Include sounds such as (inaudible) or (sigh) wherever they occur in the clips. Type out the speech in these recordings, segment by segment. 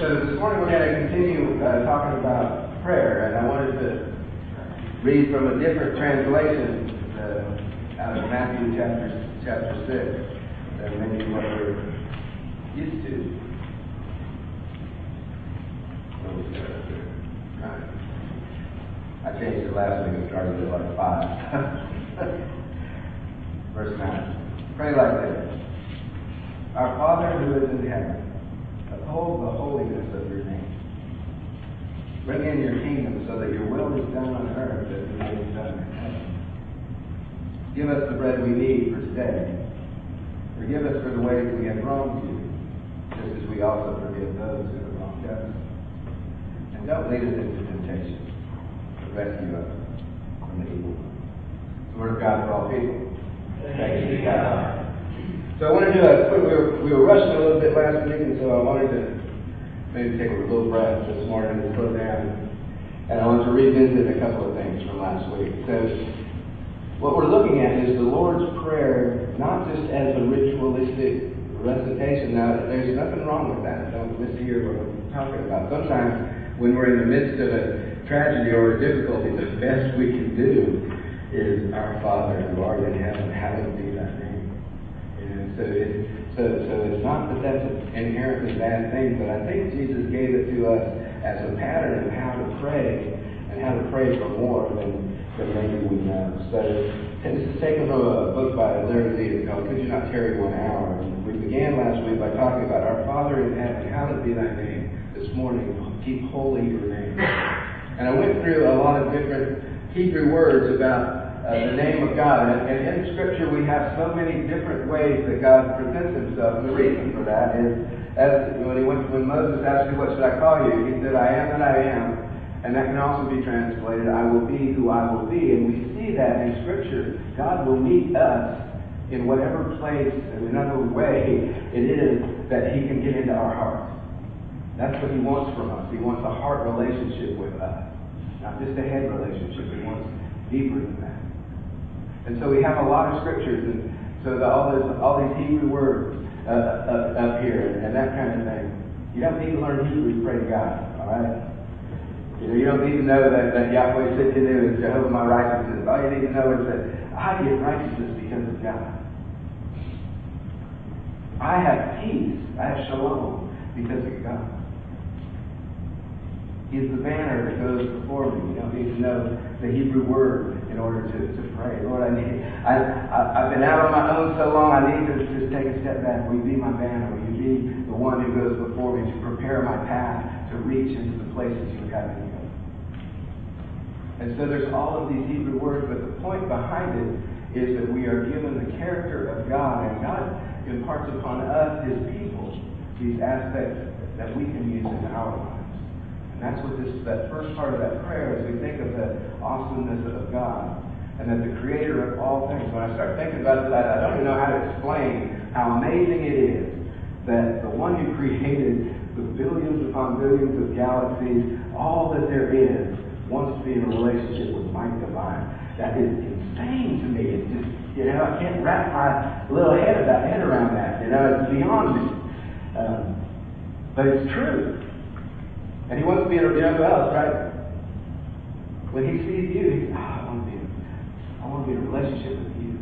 So this morning we're going to continue uh, talking about prayer, and I wanted to read from a different translation uh, out of Matthew chapter chapter six than maybe what we're used to. I changed it last week and started at like five. (laughs) Verse nine. Pray like this. Our Father who is in heaven uphold the holiness of your name. Bring in your kingdom so that your will is done on earth as it is done in heaven. Give us the bread we need for today. Forgive us for the ways we have wronged you, just as we also forgive those who have wronged us. And don't lead us into temptation, but rescue us from the evil one. The word of God for all people. Thanks God. So I want to do a quick, we were, we were rushing a little bit last week, and so I wanted to maybe take a little breath this morning and slow down. And I want to revisit a couple of things from last week. So what we're looking at is the Lord's Prayer, not just as a ritualistic recitation. Now, there's nothing wrong with that. Don't mishear what I'm talking about. Sometimes when we're in the midst of a tragedy or a difficulty, the best we can do is Our Father who art in heaven, hallowed be thy name. So, it, so, so it's not that that's an inherently bad thing, but I think Jesus gave it to us as a pattern of how to pray and how to pray for more than, than maybe we know. So this is taken from a book by Larry. It's called Could You Not Tarry One Hour? And we began last week by talking about our Father in heaven, hallowed be thy name. This morning, keep holy your name. And I went through a lot of different Hebrew words about Uh, the name of God. And, and, in Scripture, we have so many different ways that God presents Himself. And the reason for that is, as when he went, when Moses asked him, "What should I call you?" He said, "I am that I am." And that can also be translated, "I will be who I will be." And we see that in Scripture. God will meet us in whatever place and whatever way it is that He can get into our heart. That's what He wants from us. He wants a heart relationship with us, not just a head relationship. He wants deeper than that. And so we have a lot of scriptures, and so the, all, this, all these Hebrew words uh, up, up here and that kind of thing. You don't need to learn Hebrew to pray to God, all right? You know, you don't need to know that, that Yahweh Tsidkenu is Jehovah my righteousness. All you need to know is that I get righteousness because of God. I have peace. I have shalom because of God. He's the banner that goes before me. You don't need to know the Hebrew word in order to, to pray. Lord, I need, I, I, have been out on my own so long, I need to just take a step back. Will you be my banner? Will you be the one who goes before me to prepare my path to reach into the places you have me go? And so there's all of these Hebrew words, but the point behind it is that we are given the character of God, and God imparts upon us, His people, these aspects that we can use in our lives. And that's what this that first part of that prayer is we think of the awesomeness of God and that the creator of all things. When I start thinking about that, I don't even know how to explain how amazing it is that the one who created the billions upon billions of galaxies, all that there is, wants to be in a relationship with Mike Devine. That is insane to me. It's just, you know, I can't wrap my little head about head around that. You know, it's beyond me. Um, but it's true. And he wants to be in who else, right? When he sees you, he says, oh, ah, I want to be in, I want to be in a relationship with you.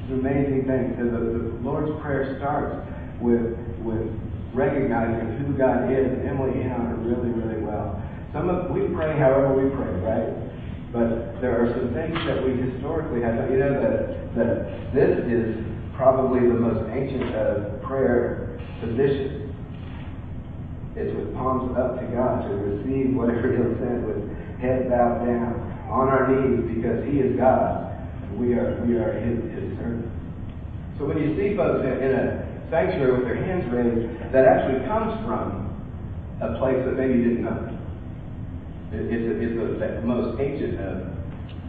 It's an amazing thing. So the, the Lord's Prayer starts with with recognizing who God is. And Emily hit on it really, really well. Some of we pray however we pray, right? But there are some things that we historically have. You know that that this is probably the most ancient of prayer positions is with palms up to God to receive whatever He'll send with head bowed down on our knees because He is God we are we are His, His servants. So when you see folks in, in a sanctuary with their hands raised, that actually comes from a place that maybe you didn't know. It, it's a, it's the most ancient of,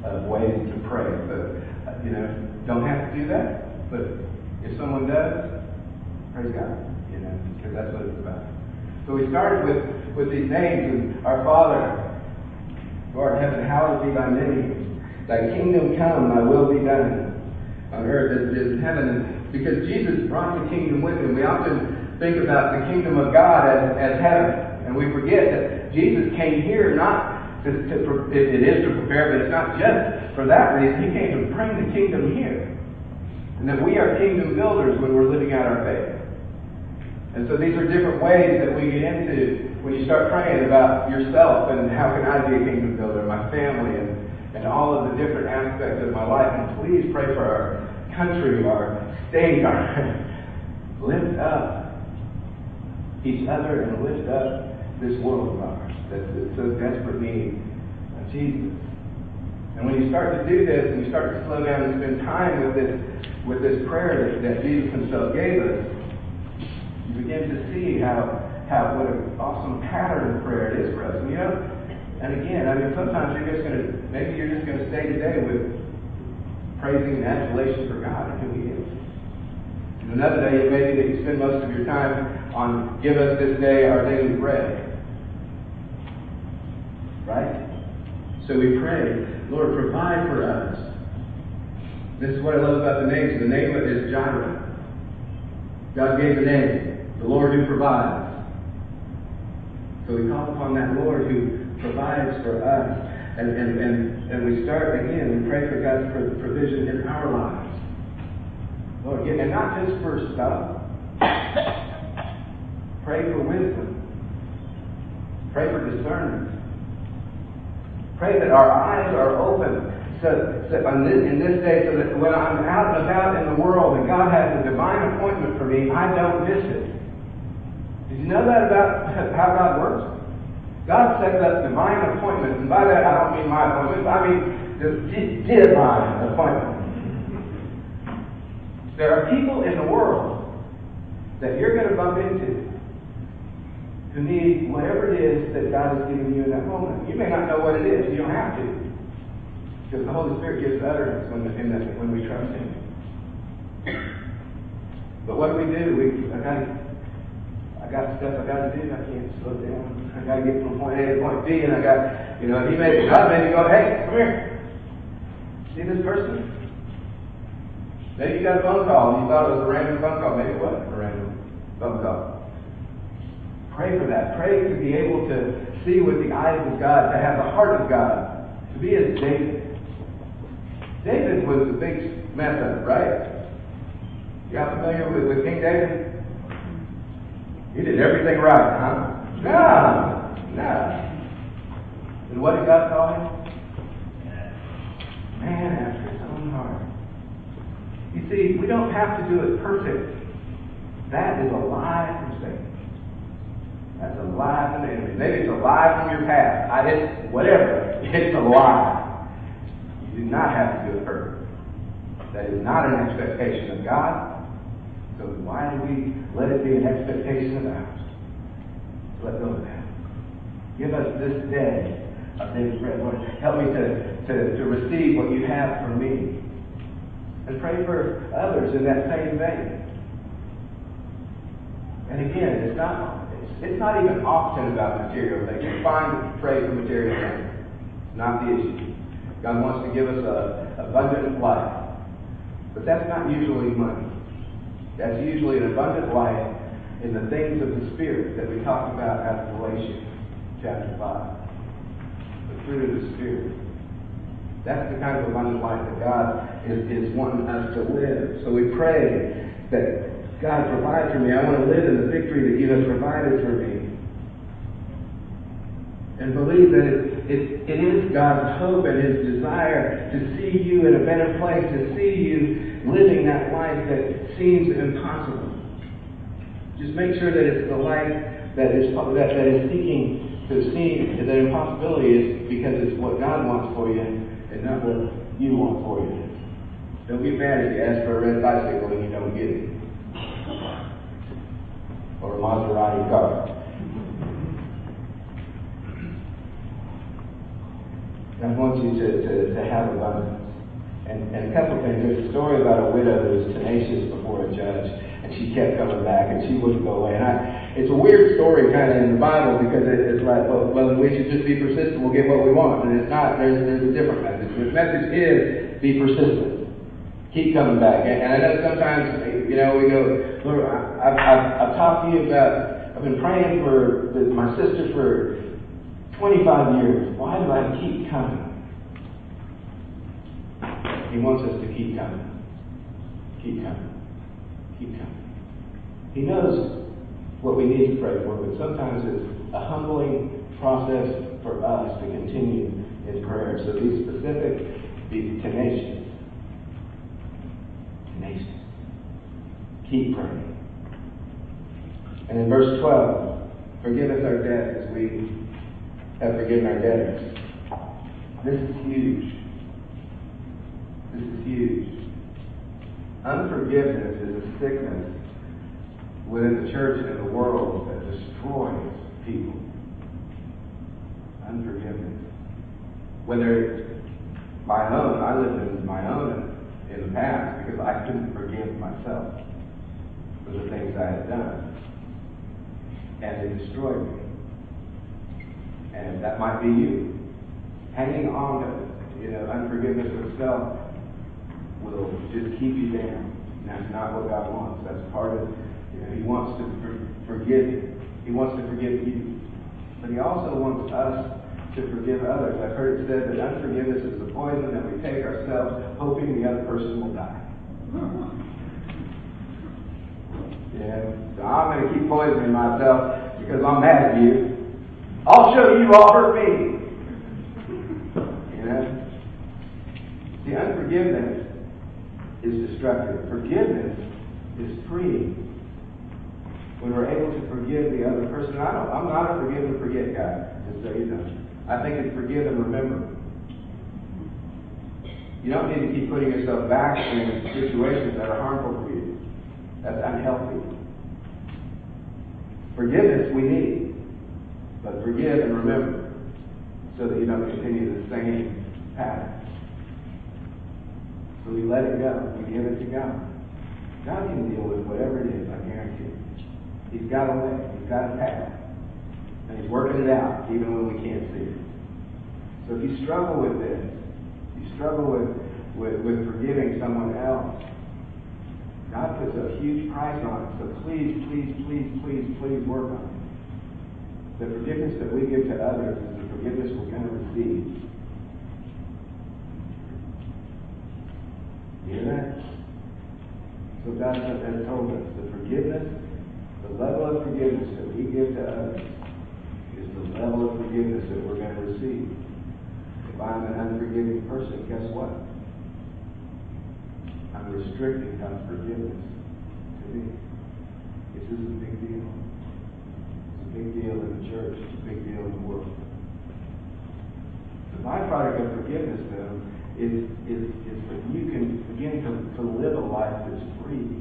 of ways to pray. But you know, don't have to do that. But if someone does, praise God. You know, because that's what it's about. So we started with, with these names and our Father, art in heaven, hallowed be thy name. Thy kingdom come, thy will be done on earth as it is in heaven. And because Jesus brought the kingdom with him, we often think about the kingdom of God as, as heaven. And we forget that Jesus came here not to, to it is to prepare, but it's not just for that reason. He came to bring the kingdom here. And that we are kingdom builders when we're living out our faith. And so these are different ways that we get into when you start praying about yourself and how can I be a kingdom builder, my family, and, and all of the different aspects of my life. And please pray for our country, our state, our (laughs) lift up each other and lift up this world of ours that's so desperate need of Jesus. And when you start to do this, and you start to slow down and spend time with this with this prayer that, that Jesus Himself gave us, you begin to see how how what an awesome pattern of prayer it is for us. And you know, and again, I mean, sometimes you're just going to maybe you're just going to stay today with praising and adulation for God and who He is. And another day, it may be that you spend most of your time on give us this day our daily bread. Right? So we pray, Lord, provide for us this is what I love about the name. The name is Jireh. God gave the name, the Lord who provides. So we call upon that Lord who provides for us. And, and, and, and we start again, we pray for God's provision in our lives. Lord, and not just for stuff. Pray for wisdom. Pray for discernment. Pray that our eyes are open so, so this, in this day, so that when I'm out and about in the world and God has a divine appointment for me, I don't miss it. Did you know that about (laughs) how God works? God sets up divine appointments, and by that I don't mean my appointments, I mean the divine appointments. There are people in the world that you're going to bump into who need whatever it is that God has given you in that moment. You may not know what it is, you don't have to. Because the Holy Spirit gives utterance when, in when we trust Him. But what do we do? We, I got, stuff I got to do. I can't slow down. I got to get from point A to point B, and I got, you know, If He made God me go, hey, come here. See this person? Maybe you got a phone call and you thought it was a random phone call. Maybe it wasn't a random phone call. Pray for that. Pray to be able to see with the eyes of God, to have the heart of God, to be as David. David was the big mess up, right? Y'all familiar with, with King David? He did everything right, huh? No, no. And what did God call him? Man after his own heart. You see, we don't have to do it perfect. That is a lie from Satan. That's a lie from the enemy. Maybe it's a lie from your past. I, it's whatever. It's a lie. You do not have to do it perfect. That is not an expectation of God. So why do we let it be an expectation of ours? Let go of that. Give us this day our daily bread. Lord, help me to, to, to receive what you have for me. And pray for others in that same vein. And again, it's not it's, it's not even often about material things. It's fine to pray for material things. Not the issue. God wants to give us an abundant life. But that's not usually money. That's usually an abundant life in the things of the Spirit that we talked about out of Galatians chapter 5. The fruit of the Spirit. That's the kind of abundant life that God is, is wanting us to live. So we pray that God provide for me. I want to live in the victory that you have provided for me. And believe that it, it, it is God's hope and His desire to see you in a better place, to see you living that life that seems impossible. Just make sure that it's the life that is, that, that is seeking to see that impossibility is because it's what God wants for you and not what you want for you. Don't get mad if you ask for a red bicycle and you don't get it. Or a Maserati car. God wants you to, to, to have abundance. And, and a couple of things. There's a story about a widow who was tenacious before a judge, and she kept coming back, and she wouldn't go away. And I, it's a weird story kind of in the Bible because it, it's like, well, well, we should just be persistent. We'll get what we want. And it's not. There's, there's a different message. The message is be persistent. keep coming back. And, and I know sometimes, you know, we go, Lord, I, I've, I've, I've talked to you about, I've been praying for my sister for 25 years. Why do I keep coming? He wants us to keep coming. Keep coming. Keep coming. He knows what we need to pray for, but sometimes it's a humbling process for us to continue in prayer. So be specific, be tenacious. Tenacious. Keep praying. And in verse 12, forgive us our debts as we have forgiven our debtors. This is huge. Huge. Unforgiveness is a sickness within the church and the world that destroys people. Unforgiveness. Whether it's my own, I lived in my own in the past because I couldn't forgive myself for the things I had done. And it destroyed me. And that might be you. Hanging on to, you know, unforgiveness of self will just keep you down. That's not what God wants. That's part of, you know, He wants to for, forgive you. He wants to forgive you. But He also wants us to forgive others. I've heard it said that unforgiveness is the poison that we take ourselves, hoping the other person will die. Yeah, so I'm going to keep poisoning myself because I'm mad at you. I'll show you all hurt me. (laughs) You know? See, unforgiveness is destructive. Forgiveness is freeing. When we're able to forgive the other person, I don't, I'm not a forgive and forget guy, just so you know. I think it's forgive and remember. You don't need to keep putting yourself back in situations that are harmful for you. That's unhealthy. Forgiveness we need, but forgive and remember so that you don't continue the same pattern. So we let it go. We give it to God. God can deal with whatever it is, I guarantee. you. He's got a way. He's got a path. And He's working it out, even when we can't see it. So if you struggle with this, you struggle with, with, with forgiving someone else, God puts a huge price on it. So please, please, please, please, please work on it. The forgiveness that we give to others is the forgiveness we're going to receive. That? So God has told us the forgiveness, the level of forgiveness that we give to others is the level of forgiveness that we're going to receive. If I'm an unforgiving person, guess what? I'm restricting God's forgiveness to me. This is a big deal. It's a big deal in the church. It's a big deal in the world. The byproduct of forgiveness, though, is, is, is that you can begin to, to live a life that's free.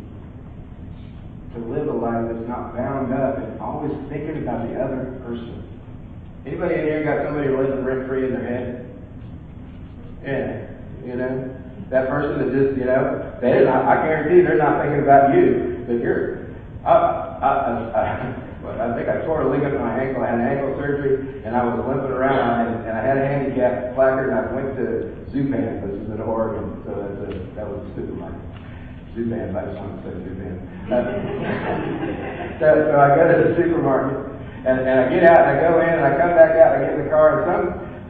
To live a life that's not bound up and always thinking about the other person. Anybody in here got somebody living rent free in their head? Yeah, you know? That person that just, you know, they're not, I guarantee they're not thinking about you, but you're, I, I, I, I (laughs) I think I tore a ligament in my ankle. I had an ankle surgery, and I was limping around, handicap placard, and I went to Zupan. This is in Oregon, so that's a, that was a supermarket. Zupan, I just wanted to say Zupan. Uh, (laughs) so, so I go to the supermarket, and, and I get out, and I go in, and I come back out, and I get in the car, and some,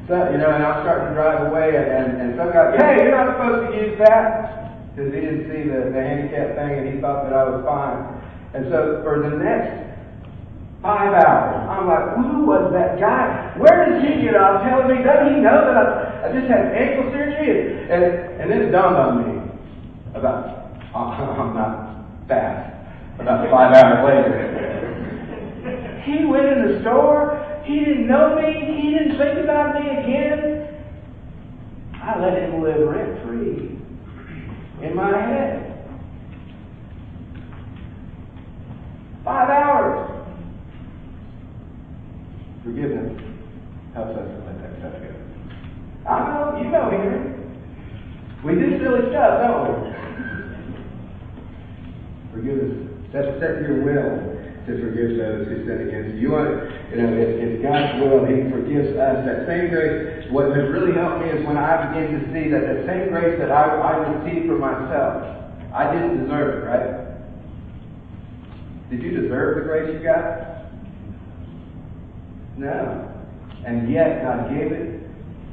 some you know, and I'm starting to drive away, and, and, and some guy, hey, you're not supposed to use that, because he didn't see the, the handicap thing, and he thought that I was fine. And so for the next five hours, I'm like, who was that guy? Where does he get off telling me? Doesn't he know that I, I just had ankle surgery? And, and, and then it dawned on me about, (laughs) I'm not fast, about five hours later. (laughs) he went in the store. He didn't know me. He didn't think about me again. I let him live rent free in my head. Five hours. Forgiveness helps us to let that stuff go. I know, you know here. We do silly stuff, don't we? Forgiveness. Set, set your will to forgive those who sin against you. You want, you know, if, if God's will, He forgives us. That same grace, what has really helped me is when I begin to see that that same grace that I, I received for myself, I didn't deserve it, right? Did you deserve the grace you got? No. And yet God gave it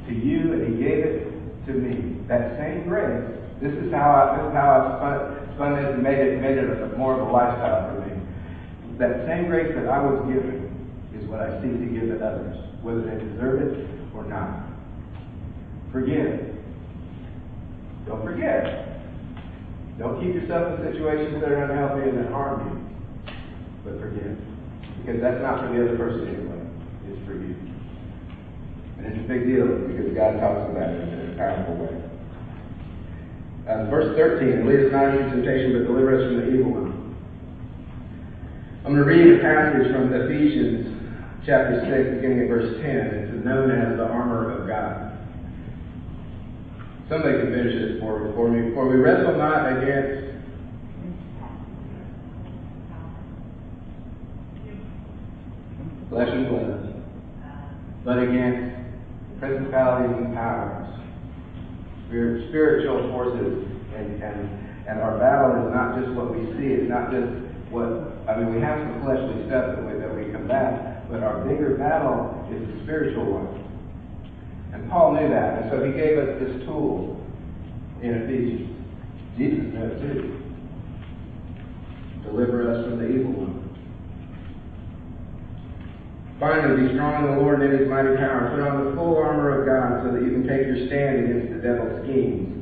to you and He gave it to me. That same grace. This is how I this is how I spun, spun this and made it made it a, more of a lifestyle for me. That same grace that I was given is what I seek to give to others, whether they deserve it or not. Forgive. Don't forget. Don't keep yourself in situations that are unhealthy and that harm you. But forgive. Because that's not for the other person anyway. For. And it's a big deal because God talks about it in a powerful way. Uh, verse 13, lead us not into temptation, but deliver us from the evil one. I'm going to read a passage from Ephesians chapter 6, beginning at verse 10. It's known as the armor of God. Somebody can finish this for, for me. For we wrestle not against flesh and blood, but against principalities and powers, spiritual forces, and, and, and our battle is not just what we see, it's not just what I mean, we have some fleshly stuff that we, that we combat, but our bigger battle is the spiritual one. And Paul knew that, and so he gave us this tool in Ephesians. Jesus knew it too. Deliver us from the evil one. Finally, be strong in the Lord and in his mighty power. Put on the full armor of God so that you can take your stand against the devil's schemes.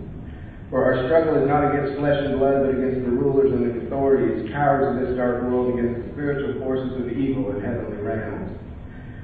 For our struggle is not against flesh and blood, but against the rulers and the authorities, powers of this dark world, against the spiritual forces of evil in heavenly realms.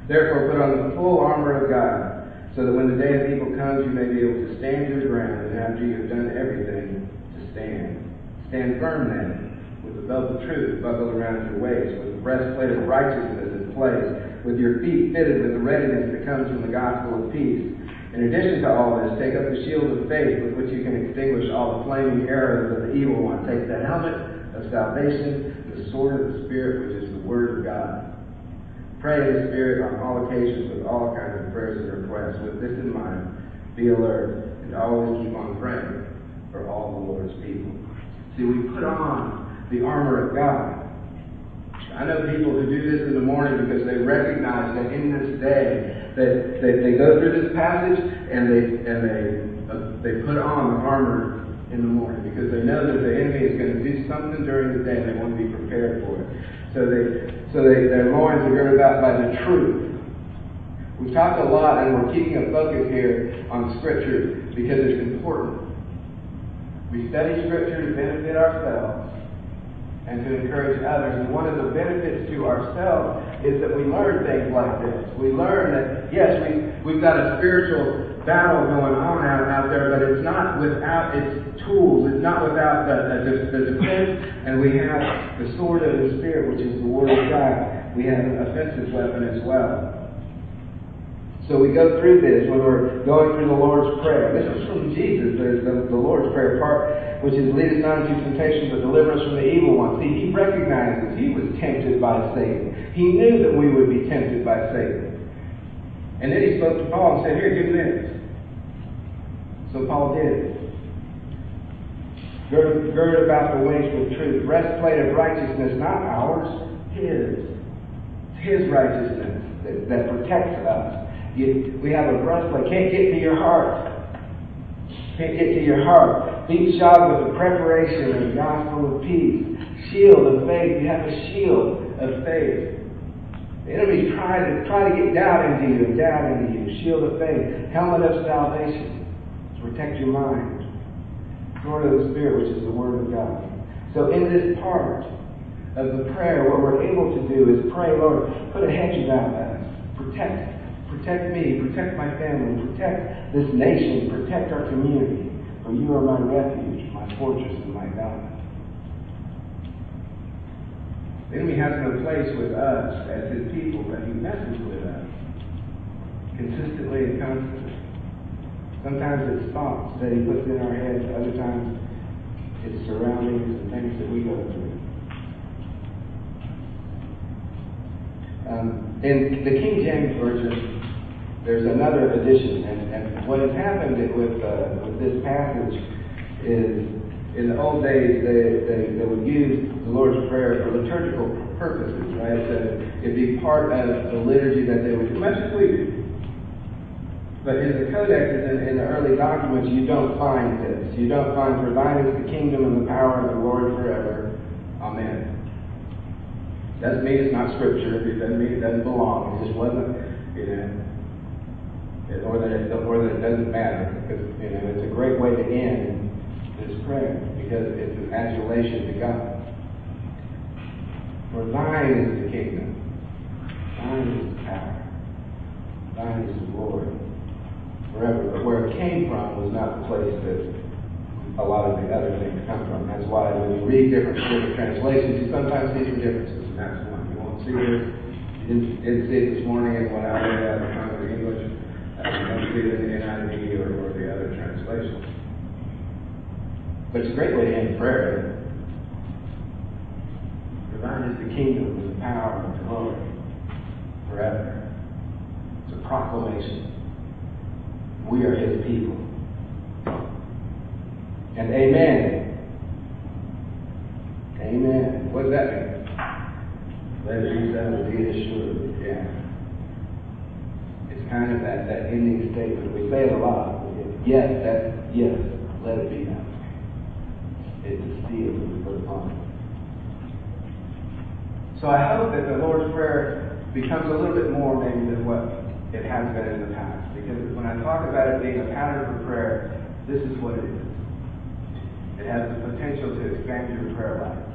Therefore, put on the full armor of God, so that when the day of evil comes, you may be able to stand your ground, and after you have done everything, to stand. Stand firm then, with the belt of truth buckled around your waist, with the breastplate of righteousness in place, with your feet fitted with the readiness that comes from the gospel of peace in addition to all this, take up the shield of faith with which you can extinguish all the flaming arrows of the evil one. Take the helmet of salvation, the sword of the Spirit, which is the Word of God. Pray in the Spirit on all occasions with all kinds of prayers and requests. With this in mind, be alert and always keep on praying for all the Lord's people. See, we put on the armor of God. I know people who do this in the morning because they recognize that in this day that, that they go through this passage and they and they uh, they put on the armor in the morning because they know that the enemy is going to do something during the day and they want to be prepared for it. So they so they, their loins are girded about by the truth. We've talked a lot and we're keeping a focus here on Scripture because it's important. We study Scripture to benefit ourselves and to encourage others. And one of the benefits to ourselves is that we learn things like this. We learn that, yes, we, we've got a spiritual battle going on out, out there, but it's not without its tools. It's not without the, the, the defense. And we have the sword of the Spirit, which is the Word of God. We have an offensive weapon as well. So we go through this when we're going through the Lord's Prayer. This is from Jesus, the, the, Lord's Prayer part, which is lead us not into temptation, but deliver us from the evil one. See, he recognizes he was tempted by Satan. He knew that we would be tempted by Satan. And then he spoke to Paul and said, Here, do this. So Paul did. Gird, gird about the waist with truth. Breastplate of righteousness, not ours, his. His righteousness that, that protects us. You, we have a breastplate. Can't get to your heart. Can't get to your heart. Feet shod with the preparation of the gospel of peace. Shield of faith. You have a shield of faith. The enemy's trying to try to get doubt into you, doubt into you. Shield of faith. Helmet of salvation to protect your mind. Sword of the Spirit, which is the Word of God. So in this part of the prayer, what we're able to do is pray, Lord, put a hedge about us. Protect Protect me, protect my family, protect this nation, protect our community. For you are my refuge, my fortress, and my God. The enemy has no place with us as his people, but he messes with us consistently and constantly. Sometimes it's thoughts that he puts in our heads, other times it's surroundings and things that we go through. Um, in the King James Version, there's another addition. and, and what has happened with, uh, with this passage is in the old days they, they, they would use the Lord's Prayer for liturgical purposes, right? So it'd be part of the liturgy that they would do, much as we do. But in the codexes and in the early documents, you don't find this. You don't find, for thine is the kingdom and the power of the Lord forever. Amen. Doesn't mean it's not scripture. It doesn't mean it doesn't belong. It just wasn't, you know, or that it, or that it doesn't matter. Because, you know, it's a great way to end this prayer because it's an adulation to God. For thine is the kingdom, thine is the power, thine is the glory forever. But where it came from was not the place that a lot of the other things come from. That's why when you read different, different translations, you sometimes see some differences, and that's one. You won't see this. You didn't, didn't see it this morning in what I read out of the English. Or, the other translations. But it's a great way to end prayer. For thine is the kingdom the power and the glory forever. It's a proclamation. We are his people. And amen. Amen. What does that mean? Let be assured. Kind of that, that ending statement. We say it a lot. Yes, that yes, let it be that It's a seal we put upon it. So I hope that the Lord's Prayer becomes a little bit more maybe than what it has been in the past. Because when I talk about it being a pattern for prayer, this is what it is. It has the potential to expand your prayer life.